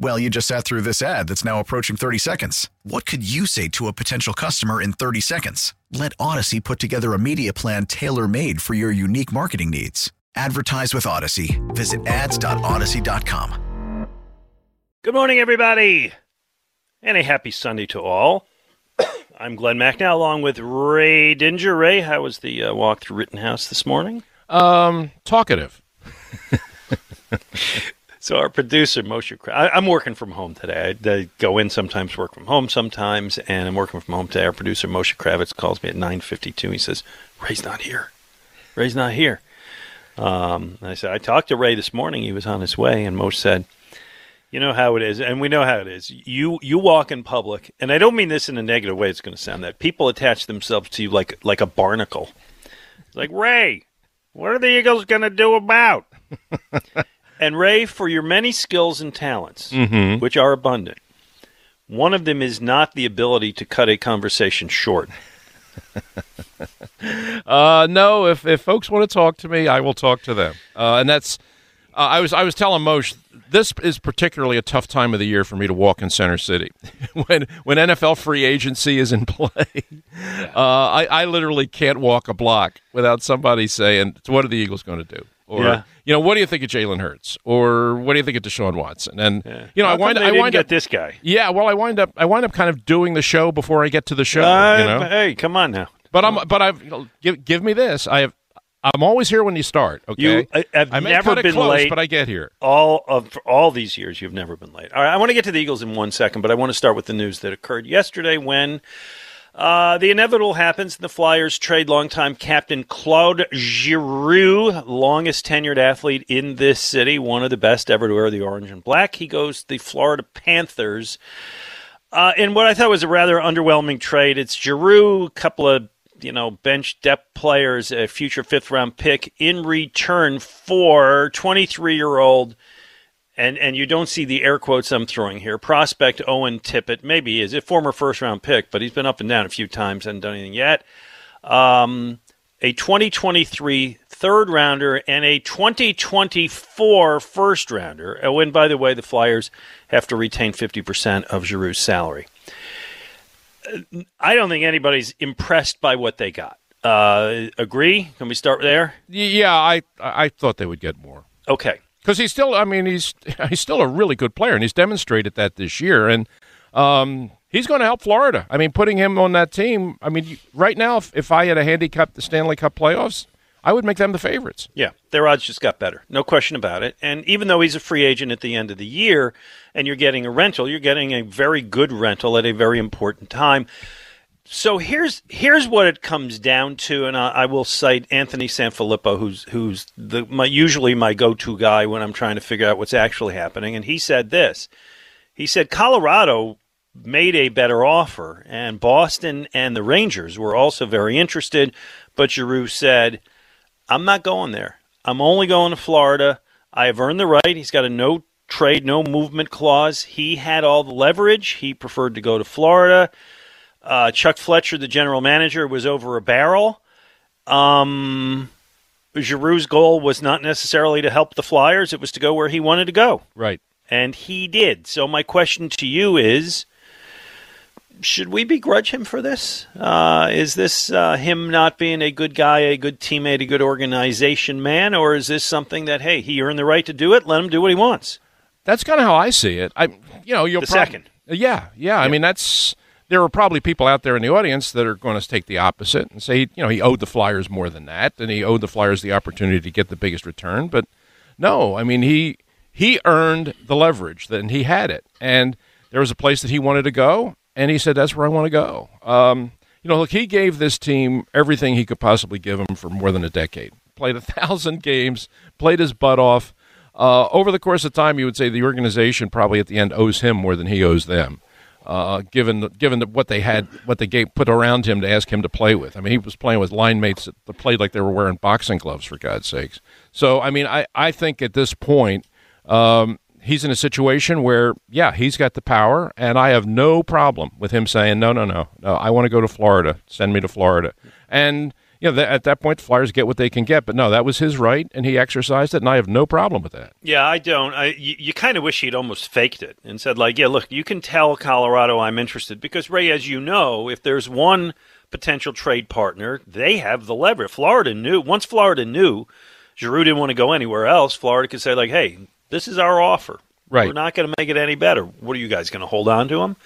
Well, you just sat through this ad that's now approaching 30 seconds. What could you say to a potential customer in 30 seconds? Let Audacy put together a media plan tailor made for your unique marketing needs. Advertise with Audacy. Visit ads.audacy.com. Good morning, everybody, and a happy Sunday to all. I'm Glenn Macnow, along with Ray Didinger. Ray, how was the uh, walk through Rittenhouse this morning? Um, talkative. So our producer Moshe, I, I'm working from home today. I, I go in sometimes, work from home sometimes, and I'm working from home today. Our producer Moshe Kravitz calls me at 9:52. He says, "Ray's not here. Ray's not here." Um, I said, "I talked to Ray this morning. He was on his way." And Moshe said, "You know how it is, and we know how it is. You you walk in public, and I don't mean this in a negative way. It's going to sound that people attach themselves to you like like a barnacle. It's like Ray, what are the Eagles going to do about?" And Ray, for your many skills and talents, Mhm. which are abundant, one of them is not the ability to cut a conversation short. Uh, no, if if folks want to talk to me, I will talk to them. Uh, and that's uh, I was I was telling Moshe this is particularly a tough time of the year for me to walk in Center City when when NFL free agency is in play. Uh, I I literally can't walk a block without somebody saying, "What are the Eagles going to do?" Or Yeah. you know, what do you think of Jalen Hurts? Or what do you think of Deshaun Watson? And you know, How I wind I wind up this guy. Yeah, well, I wind up I wind up kind of doing the show before I get to the show. Uh, you know? Hey, come on now. But I'm but I've you know, give give me this. I have I'm always here when you start. Okay, You uh, have I never been close, late, but I get here. All of for all these years, you've never been late. All right, I want to get to the Eagles in one second, but I want to start with the news that occurred yesterday when uh, the inevitable happens. The Flyers trade longtime captain Claude Giroux, longest tenured athlete in this city, one of the best ever to wear the orange and black. He goes to the Florida Panthers. Uh, what I thought was a rather underwhelming trade, it's Giroux, a couple of you know bench depth players, a future fifth round pick in return for 23 year old. And, and you don't see the air quotes I'm throwing here. Prospect Owen Tippett, maybe he is a former first round pick, but he's been up and down a few times, hasn't done anything yet. Um, a 2023 third rounder and a 2024 first rounder. Oh, and by the way, the Flyers have to retain 50% of Giroux's salary. I don't think anybody's impressed by what they got. Uh, agree? Can we start there? Yeah, I I thought they would get more Okay. Because he's still. I mean, he's he's still a really good player, and he's demonstrated that this year. And um, he's going to help Florida. I mean, putting him on that team. I mean, right now, if, if I had a handicap the Stanley Cup playoffs, I would make them the favorites. Yeah, their odds just got better. No question about it. And even though he's a free agent at the end of the year and you're getting a rental, you're getting a very good rental at a very important time. So here's here's what it comes down to, and I, I will cite Anthony Sanfilippo, who's who's the my, usually my go-to guy when I'm trying to figure out what's actually happening, and he said this. He said Colorado made a better offer, and Boston and the Rangers were also very interested, but Giroux said, I'm not going there. I'm only going to Florida. I have earned the right. He's got a no trade, no movement clause. He had all the leverage. He preferred to go to Florida. Uh, Chuck Fletcher, the general manager, was over a barrel. Um, Giroux's goal was not necessarily to help the Flyers, it was to go where he wanted to go. Right. And he did. So, my question to you is should we begrudge him for this? Uh, is this uh, him not being a good guy, a good teammate, a good organization man, or is this something that hey, he earned the right to do it? Let him do what he wants. That's kind of how I see it. I, you know, you'll The prob- second. Yeah, yeah, I mean, that's there are probably people out there in the audience that are going to take the opposite and say, you know, he owed the Flyers more than that, and he owed the Flyers the opportunity to get the biggest return. But no, I mean, he he earned the leverage, and he had it. And there was a place that he wanted to go, and he said, "That's where I want to go." Um, you know, look, he gave this team everything he could possibly give them for more than a decade. Played a thousand games, played his butt off. Uh, over the course of time, you would say the organization probably at the end owes him more than he owes them uh, given the, given the, what they had, what they gave, put around him to ask him to play with. I mean, he was playing with line mates that played like they were wearing boxing gloves, for God's sakes. So, I mean, I, I think at this point, um, he's in a situation where, yeah, he's got the power, and I have no problem with him saying, no, no, no, no, I want to go to Florida. Send me to Florida. And you know, th- at that point, the Flyers get what they can get. But no, that was his right, and he exercised it, and I have no problem with that. Yeah, I don't. I, you, you kind of wish he'd almost faked it and said, like, yeah, look, you can tell Colorado I'm interested because Ray, as you know, if there's one potential trade partner, they have the lever. Florida knew once Florida knew Giroux didn't want to go anywhere else. Florida could say, like, hey, this is our offer. Right. We're not going to make it any better. What are you guys going to hold on to him?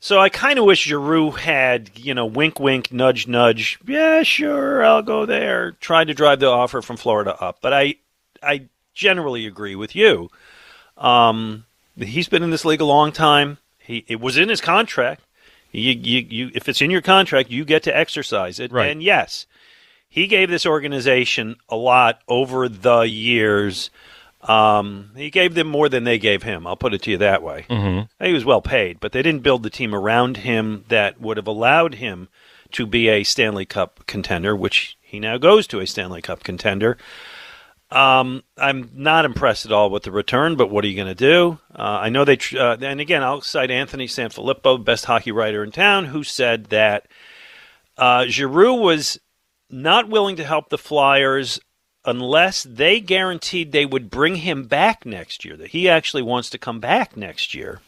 So I kind of wish Giroux had, you know, wink, wink, nudge, nudge. Yeah, sure, I'll go there. Tried to drive the offer from Florida up, but I, I generally agree with you. Um, he's been in this league a long time. He it was in his contract. You, you, you, if it's in your contract, you get to exercise it. Right. And yes, he gave this organization a lot over the years. Um, he gave them more than they gave him. I'll put it to you that way. Mm-hmm. He was well paid, but they didn't build the team around him that would have allowed him to be a Stanley Cup contender, which he now goes to a Stanley Cup contender. Um, I'm not impressed at all with the return, but what are you going to do? Uh, I know they, tr- uh, and again, I'll cite Anthony Sanfilippo, best hockey writer in town, who said that uh, Giroux was not willing to help the Flyers unless they guaranteed they would bring him back next year, that he actually wants to come back next year.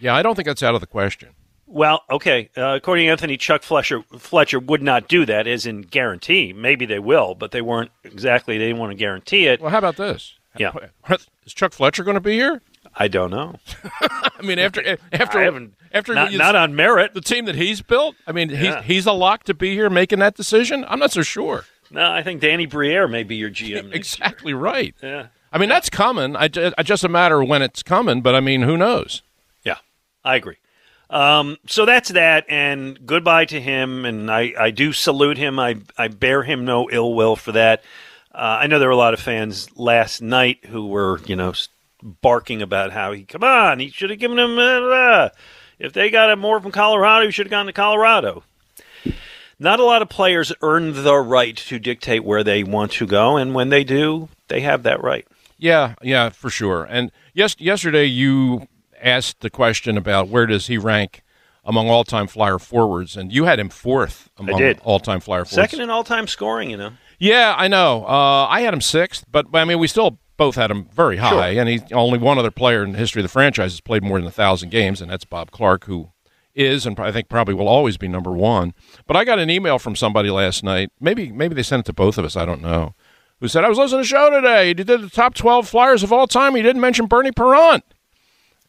Yeah, I don't think that's out of the question. Well, okay. Uh, according to Anthony, Chuck Fletcher, Fletcher would not do that, as in guarantee. Maybe they will, but they weren't exactly. They didn't want to guarantee it. Well, how about this? Yeah. Is Chuck Fletcher going to be here? I don't know. I mean, after after after Not, you- not on merit. the team that he's built. I mean, Yeah. he's he's a lock to be here making that decision. I'm not so sure. No, I think Danny Briere may be your GM. Exactly right. Yeah. I mean, that's coming. I, I just a matter when it's coming. But I mean, who knows? Yeah, I agree. Um, so that's that, and goodbye to him. And I, I do salute him. I, I bear him no ill will for that. Uh, I know there were a lot of fans last night who were, you know, barking about how he, come on, he should have given him, uh, if they got him more from Colorado, he should have gone to Colorado. Not a lot of players earn the right to dictate where they want to go, and when they do, they have that right. Yeah, yeah, for sure. And yes, yesterday you asked the question about where does he rank among all-time Flyer forwards, and you had him fourth among all-time Flyer forwards. Second in all time scoring, you know. Yeah, I know. Uh, I had him sixth, but I mean, we still both had him very high, and he only one other player in the history of the franchise has played more than a thousand games, and that's Bob Clarke, who is and I think probably will always be number one. But I got an email from somebody last night. Maybe maybe they sent it to both of us. I don't know. Who said I was listening to the show today? You did the top twelve Flyers of all time. You didn't mention Bernie Parent,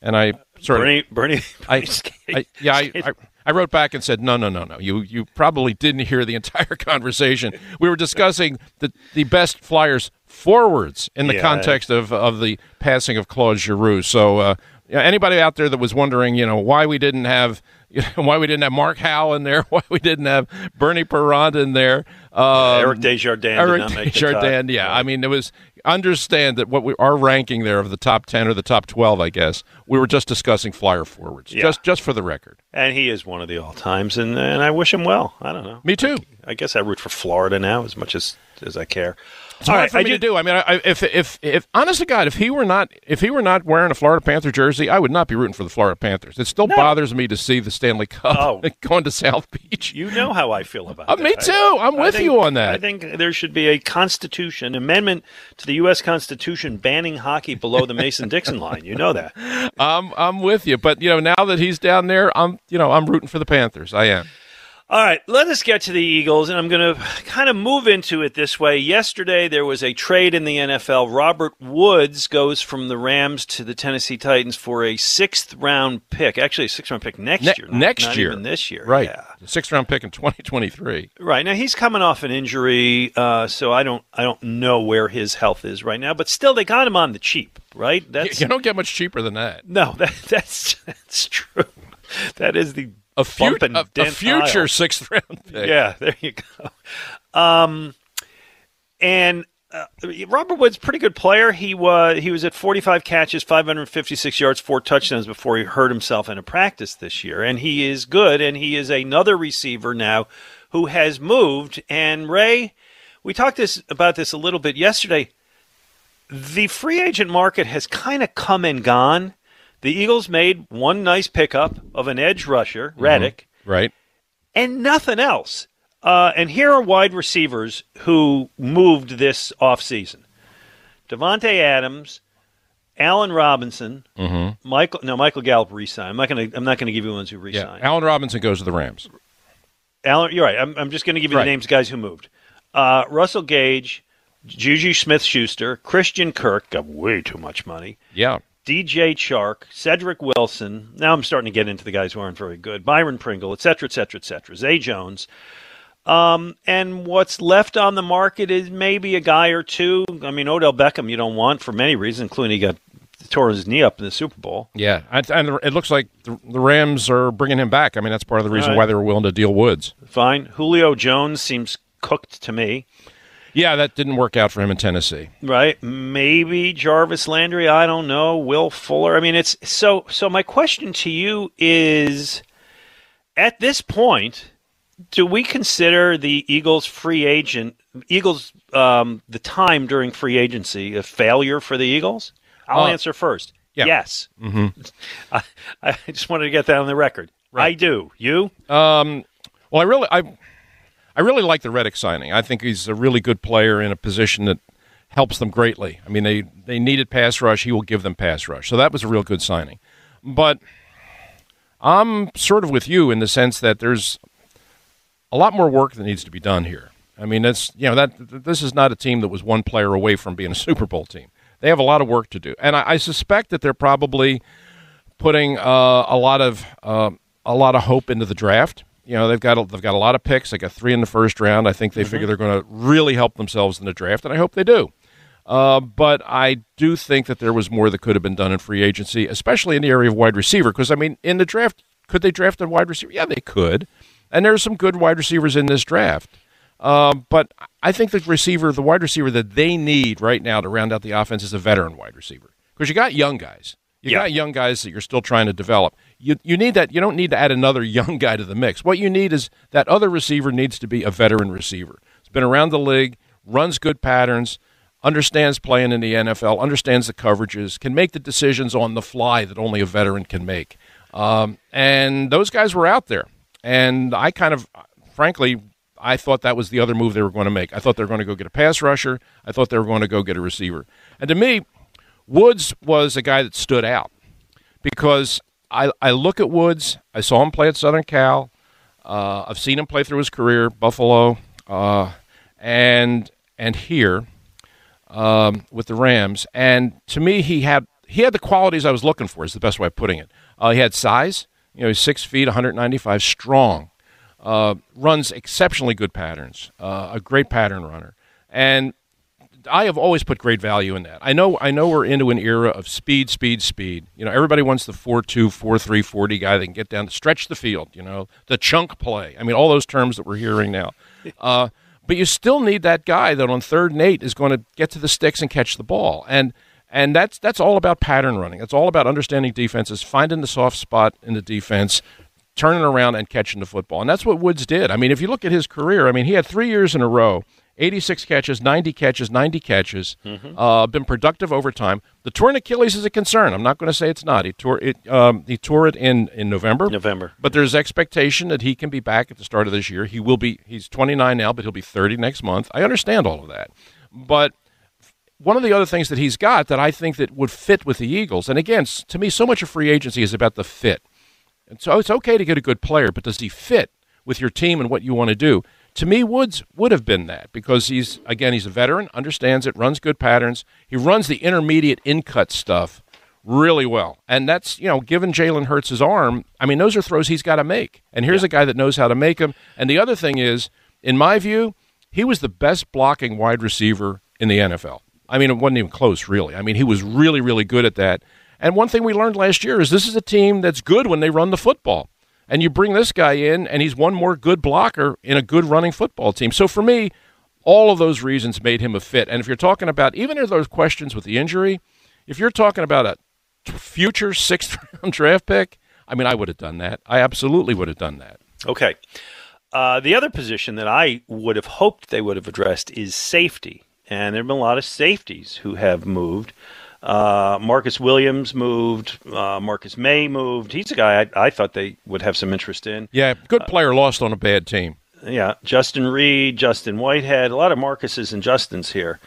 and I sort of Bernie, Bernie, I, I yeah, I, I, I wrote back and said, no, no, no, no. You you probably didn't hear the entire conversation. We were discussing the the best Flyers forwards in the Yeah. context of of the passing of Claude Giroux. So uh, yeah, anybody out there that was wondering, you know, why we didn't have. You know, why we didn't have Mark Howe in there? Why we didn't have Bernie Parent in there? Um, Eric Desjardins Eric did not make the cut. Desjardins, yeah. I mean, it was understand that what we our ranking there of the top ten or the top twelve, I guess. We were just discussing flyer forwards, Yeah. just just for the record. and he is one of the all times, and and I wish him well. I don't know. Me too. I guess I root for Florida now as much as as I care. It's hard for me to do. I mean, I, if if if honest to God, if he were not if he were not wearing a Florida Panther jersey, I would not be rooting for the Florida Panthers. It still bothers me to see the Stanley Cup Oh. going to South Beach. You know how I feel about Uh, that. me too. I'm I with think- you on that. I think there should be a constitution amendment to the U.S. Constitution banning hockey below the Mason-Dixon line. You know that. I'm I'm with you, but you know now that he's down there, I'm you know I'm rooting for the Panthers. I am. All right, let us get to the Eagles, and I'm going to kind of move into it this way. Yesterday, there was a trade in the NFL. Robert Woods goes from the Rams to the Tennessee Titans for a sixth round pick. Actually, a sixth round pick next Ne- year. not- next not year. even this year. Right. Yeah. Sixth round pick in 2023. Right now, he's coming off an injury, uh, so I don't, I don't know where his health is right now. But still, they got him on the cheap, right? That's You don't get much cheaper than that. no, that, that's that's true. That is the A, fu- a, a future aisle. sixth round pick. Yeah, there you go. Um, and uh, Robert Woods, pretty good player. He was he was at 45 catches, 556 yards, four touchdowns before he hurt himself in a practice this year. And he is good, and he is another receiver now who has moved. And Ray, we talked this about this a little bit yesterday. The free agent market has kind of come and gone. The Eagles made one nice pickup of an edge rusher, Reddick Right. and nothing else. Uh, and here are wide receivers who moved this offseason. Davante Adams, Allen Robinson, Michael. No, Michael Gallup re-signed. I'm not going to. I'm not going to give you ones who Yeah. re-signed. Allen Robinson goes to the Rams. Allen, you're right. I'm, I'm just going to give you Right. the names of guys who moved. Uh, Russell Gage, Juju Smith-Schuster, Christian Kirk got way too much money. Yeah. DJ Chark, Cedric Wilson. Now I'm starting to get into the guys who aren't very good. Byron Pringle, et cetera, et cetera, et cetera. Zay Jones. Um, and what's left on the market is maybe a guy or two. I mean, Odell Beckham you don't want for many reasons, including he got tore his knee up in the Super Bowl. Yeah. And, it looks like the, the Rams are bringing him back. I mean, that's part of the reason right. why they were willing to deal Woods. Fine. Julio Jones seems cooked to me. Yeah, that didn't work out for him in Tennessee. Right? Maybe Jarvis Landry. I don't know. Will Fuller. I mean, it's so. So my question to you is: At this point, do we consider the Eagles free agent Eagles um, the time during free agency a failure for the Eagles? I'll Uh, answer first. yeah. Yes. Mm-hmm. I, I just wanted to get that on the record. I do. You? Well, I really, I, I really like the Reddick signing. I think he's a really good player in a position that helps them greatly. I mean, they they needed pass rush. He will give them pass rush. So that was a real good signing. But I'm sort of with you in the sense that there's a lot more work that needs to be done here. I mean, that's you know that this is not a team that was one player away from being a Super Bowl team. They have a lot of work to do, and I, I suspect that they're probably putting uh, a lot of uh, a lot of hope into the draft. You know, they've got a, they've got a lot of picks. They got three in the first round. I think they figure they're going to really help themselves in the draft, and I hope they do. Uh, but I do think that there was more that could have been done in free agency, especially in the area of wide receiver. Because I mean, in the draft, could they draft a wide receiver? Yeah, they could, and there's some good wide receivers in this draft. Um, but I think the receiver, the wide receiver that they need right now to round out the offense is a veteran wide receiver. Because you got young guys. You Yeah. got young guys that you're still trying to develop. You, you need that. You don't need to add another young guy to the mix. What you need is that other receiver needs to be a veteran receiver. He's been around the league, runs good patterns, understands playing in the NFL, understands the coverages, can make the decisions on the fly that only a veteran can make. Um, and those guys were out there. And I kind of, frankly, I thought that was the other move they were going to make. I thought they were going to go get a pass rusher. I thought they were going to go get a receiver. And to me, Woods was a guy that stood out because I, I look at Woods. I saw him play at Southern Cal. Uh, I've seen him play through his career, Buffalo, uh, and and here um, with the Rams. And to me, he had he had the qualities I was looking for. Is the best way of putting it. Uh, he had size. You know, he's six feet, 195, strong. Uh, runs exceptionally good patterns. Uh, a great pattern runner, and I have always put great value in that. I know I know we're into an era of speed, speed, speed. You know, everybody wants the 4-2, 4-3, 40 guy that can get down, stretch the field, you know, the chunk play. I mean, all those terms that we're hearing now. Uh, but you still need that guy that on third and eight is going to get to the sticks and catch the ball. And and that's that's all about pattern running. It's all about understanding defenses, finding the soft spot in the defense, turning around and catching the football. And that's what Woods did. I mean, if you look at his career, I mean, he had three years in a row 86 catches, 90 catches, 90 catches, uh, been productive over time. The torn Achilles is a concern. I'm not going to say it's not. He tore it. Um, he tore it in in November. November. But there's expectation that he can be back at the start of this year. He will be. He's 29 now, but he'll be 30 next month. I understand all of that, but one of the other things that he's got that I think that would fit with the Eagles, and again, to me, so much of free agency is about the fit. And so it's okay to get a good player, but does he fit with your team and what you want to do. To me, Woods would have been that because he's again he's a veteran, understands it, runs good patterns. He runs the intermediate in cut stuff really well, and that's you know given Jalen Hurts his arm, I mean those are throws he's got to make, and here's yeah. a guy that knows how to make them. And the other thing is, in my view, he was the best blocking wide receiver in the NFL. I mean, it wasn't even close, really. I mean, he was really, really good at that. And one thing we learned last year is this is a team that's good when they run the football. And you bring this guy in, and he's one more good blocker in a good running football team. So for me, all of those reasons made him a fit. And if you're talking about even if those questions with the injury, if you're talking about a future sixth round draft pick, I mean, I would have done that. I absolutely would have done that. Okay. Uh, the other position that I would have hoped they would have addressed is safety and there have been a lot of safeties who have moved. Uh, Marcus Williams moved. Uh, Marcus Maye moved. He's a guy I, I, thought they would have some interest in. Yeah, good player uh, lost on a bad team. Yeah, Justin Reid, Justin Whitehead, a lot of Marcuses and Justins here.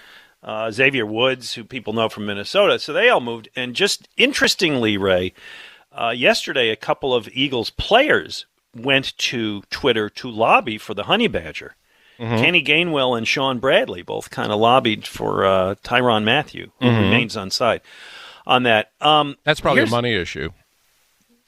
Uh, Xavier Woods, who people know from Minnesota. So they all moved. And just interestingly, Ray, uh, yesterday a couple of Eagles players went to Twitter to lobby for the Honey Badger. Mm-hmm. Kenny Gainwell and Shaun Bradley both kind of lobbied for uh, Tyrann Mathieu, who mm-hmm. remains on side on that. Um, That's probably a money issue.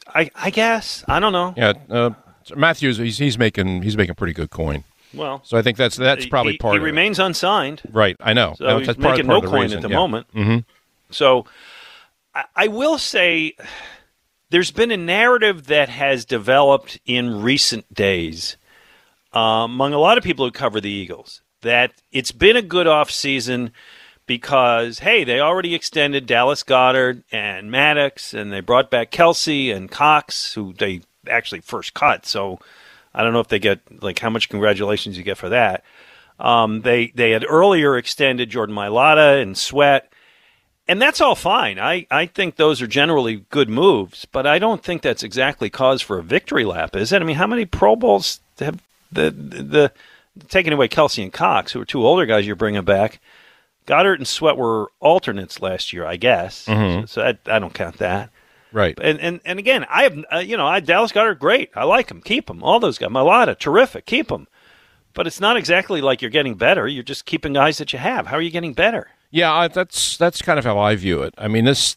I, I guess I don't know. Yeah, uh, Matthews he's, he's making he's making pretty good coin. Well, so I think that's that's probably he, part. He of remains it. unsigned. Right, I know. So that's he's part, making part no the coin reason. at the yeah. moment. Mm-hmm. So I, I will say there's been a narrative that has developed in recent days among a lot of people who cover the Eagles that it's been a good off season because hey, they already extended Dallas Goedert and Maddox, and they brought back Kelce and Cox, who they actually first cut. So I don't know if they get like how much congratulations you get for that. Um, they they had earlier extended Jordan Mailata and Sweat, and that's all fine. I, I think those are generally good moves, but I don't think that's exactly cause for a victory lap, is it? I mean, how many Pro Bowls have the the taking away Kelce and Cox, who are two older guys you're bringing back. Goedert and Sweat were alternates last year, I guess. Mm-hmm. So, so I, I, don't count that. Right. And and, and again, I have uh, you know, I Dallas Goedert great. I like him. Keep him. All those guys. Mailata, terrific. Keep him. But it's not exactly like you're getting better. You're just keeping guys that you have. How are you getting better? Yeah, I, that's that's kind of how I view it. I mean, this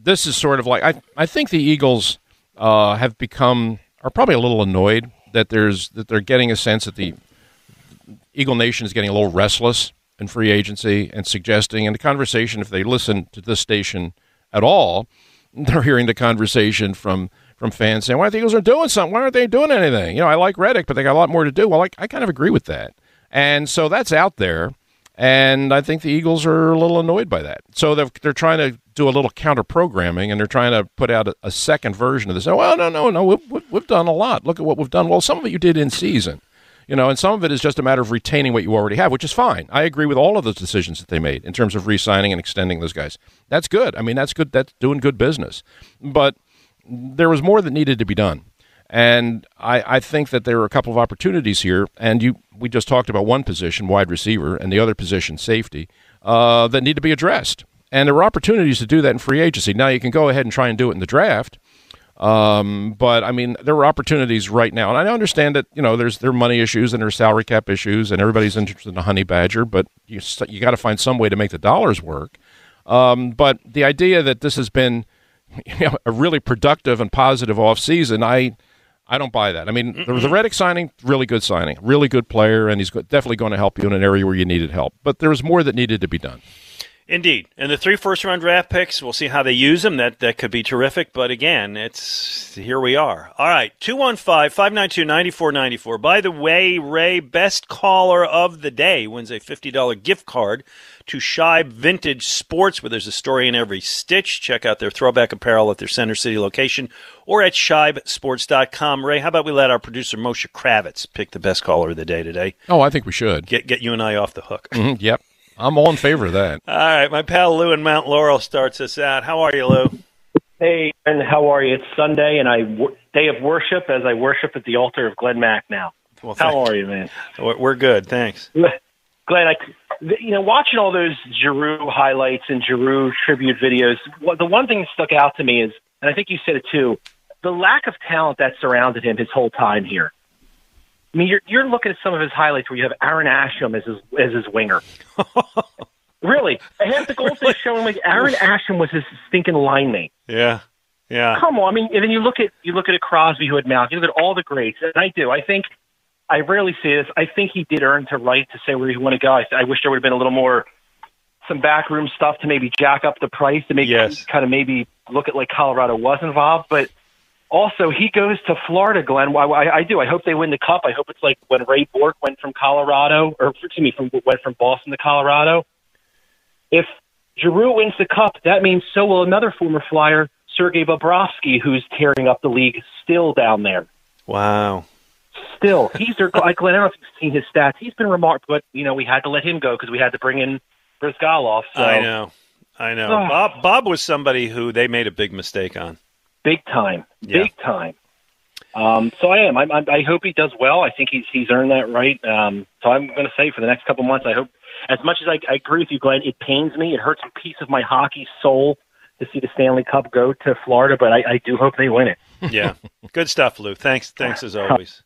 this is sort of like I I think the Eagles uh, have become are probably a little annoyed that there's that they're getting a sense that the Eagle Nation is getting a little restless in free agency and suggesting, in the conversation, if they listen to this station at all, they're hearing the conversation from from fans saying, "Why aren't the Eagles are doing something? Why aren't they doing anything?" You know, I like Reddick, but they got a lot more to do. Well, I, I kind of agree with that, and so that's out there. And I think the Eagles are a little annoyed by that. So they're, they're trying to do a little counter programming and they're trying to put out a, a second version of this. Oh, well, no, no, no. We've, we've done a lot. Look at what we've done. Well, some of it you did in season you know, and some of it is just a matter of retaining what you already have, which is fine. I agree with all of those decisions that they made in terms of re-signing and extending those guys. That's good. I mean, that's good. That's doing good business. But there was more that needed to be done, and I, I think that there are a couple of opportunities here. And you, we just talked about one position, wide receiver, and the other position, safety, uh, that need to be addressed. And there are opportunities to do that in free agency. Now you can go ahead and try and do it in the draft um, but I mean, there are opportunities right now, and I understand that you know there's there are money issues and there's salary cap issues, and everybody's interested in a honey badger, but you you got to find some way to make the dollars work. Um, but the idea that this has been you know, a really productive and positive off season, I I don't buy that. I mean, the, the Reddick signing, really good signing, really good player, and he's definitely going to help you in an area where you needed help. But there was more that needed to be done. Indeed. And the three first round draft picks, we'll see how they use them. That that could be terrific. But again, it's here we are. All right. 215 592 9494. By the way, Ray, best caller of the day, wins a $50 gift card to Shibe Vintage Sports, where there's a story in every stitch. Check out their throwback apparel at their Center City location or at shibesports.com. Ray, how about we let our producer Moshe Kravitz pick the best caller of the day today? Oh, I think we should. Get, get you and I off the hook. Mm-hmm, yep. I'm all in favor of that. All right, my pal Lou in Mount Laurel starts us out. How are you, Lou? Hey, and how are you? It's Sunday, and I day of worship as I worship at the altar of Glenn Macnow. Well, how are you, man? We're good, thanks. Glenn, I, you know, watching all those Giroux highlights and Giroux tribute videos, the one thing that stuck out to me is, and I think you said it too, the lack of talent that surrounded him his whole time here. I mean, you're you're looking at some of his highlights where you have Aaron Asham as his as his winger. really, half the goals they showing like Aaron Asham was his stinking line mate. Yeah, yeah. Come on, I mean, and then you look at you look at a Crosby who had mouth. You look at all the greats, and I do. I think I rarely see this. I think he did earn to right to say where he want to go. I, I wish there would have been a little more some backroom stuff to maybe jack up the price to make Yes. kind of maybe look at like Colorado was involved, but. Also, he goes to Florida, Glenn. I, I, I do. I hope they win the cup. I hope it's like when Ray Bourque went from Colorado, or excuse me, from went from Boston to Colorado. If Giroux wins the cup, that means so will another former Flyer, Sergei Bobrovsky, who's tearing up the league still down there. Wow. Still, he's their. Glenn, I don't know if you've seen his stats. He's been remarkable, but you know we had to let him go because we had to bring in Bryzgalov. So I know. I know. Bob Bob was somebody who they made a big mistake on. Big time, Yeah. big time. Um, so I am. I, I, I hope he does well. I think he's he's earned that right. Um, so I'm going to say for the next couple months, I hope. As much as I, I agree with you, Glenn, it pains me. It hurts a piece of my hockey soul to see the Stanley Cup go to Florida, but I, I do hope they win it. Yeah. Good stuff, Lou. Thanks thanks as always.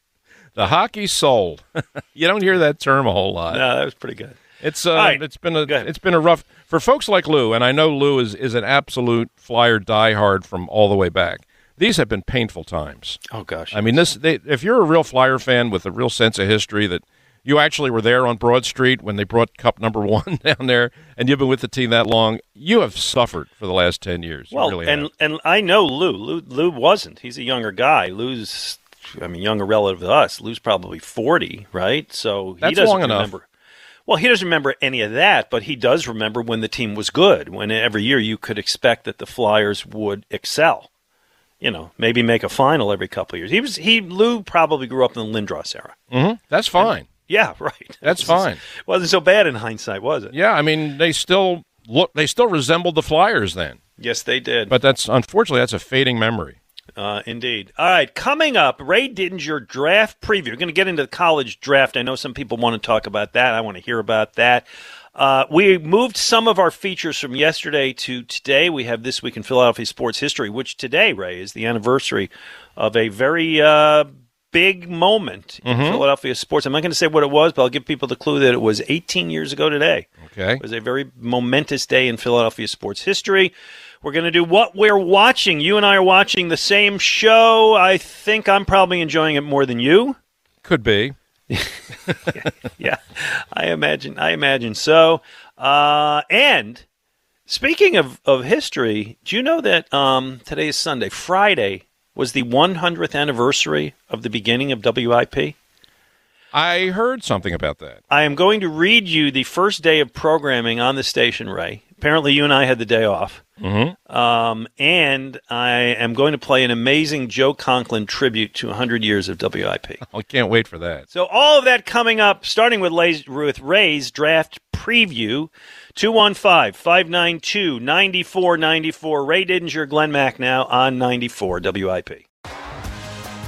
The hockey soul. you don't hear that term a whole lot. No, that was pretty good. It's uh, right. it's been a it's been a rough for folks like Lou, and I know Lou is is an absolute flyer diehard from all the way back. These have been painful times. Oh gosh. I mean, this they, if you're a real flyer fan with a real sense of history that you actually were there on Broad Street when they brought Cup Number One down there, and you've been with the team that long, you have suffered for the last ten years. Well, really and have. and I know Lou. Lou. Lou wasn't. He's a younger guy. Lou's, I mean, younger relative to us. Lou's probably forty, right? So he That's doesn't long enough. Well, he doesn't remember any of that, but he does remember when the team was good. When every year you could expect that the Flyers would excel. You know, maybe make a final every couple of years. He was he. Lou probably grew up in the Lindros era. Mhm. that's fine. Yeah, right. That's It fine. wasn't so bad in hindsight, was it? Yeah, I mean, they still look they still resembled the Flyers then, Yes, they did. but that's unfortunately that's a fading memory. Uh, indeed. All right, coming up, Ray Didinger draft preview. We're going to get into the college draft. I know some people want to talk about that. I want to hear about that. Uh, we moved some of our features from yesterday to today. We have This Week in Philadelphia Sports History, which today, Ray, is the anniversary of a very uh, big moment in Philadelphia sports. I'm not going to say what it was, but I'll give people the clue that it was 18 years ago today. Okay. It was a very momentous day in Philadelphia sports history. We're going to do what we're watching. You and I are watching the same show. I think I'm probably enjoying it more than you. Could be. Yeah, I imagine. I imagine so. Uh, and speaking of, of history, do you know that um, today is Sunday? Friday was the 100th anniversary of the beginning of WIP. I heard something about that. I am going to read you the first day of programming on the station, Ray. Apparently, you and I had the day off. Mm-hmm. Um, and I am going to play an amazing Joe Conklin tribute to 100 years of WIP. I can't wait for that. So, all of that coming up, starting with, Lay's, with Ray's draft preview 215 592 9494. Ray Didinger, Glenn Macnow on 94 WIP.